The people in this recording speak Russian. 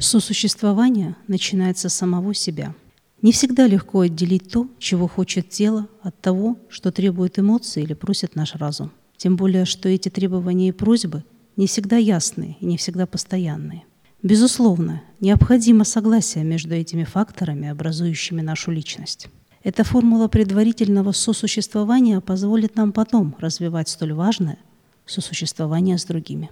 Сосуществование начинается с самого себя. Не всегда легко отделить то, чего хочет тело, от того, что требует эмоции или просит наш разум. Тем более, что эти требования и просьбы не всегда ясные и не всегда постоянные. Безусловно, необходимо согласие между этими факторами, образующими нашу личность. Эта формула предварительного сосуществования позволит нам потом развивать столь важное сосуществование с другими.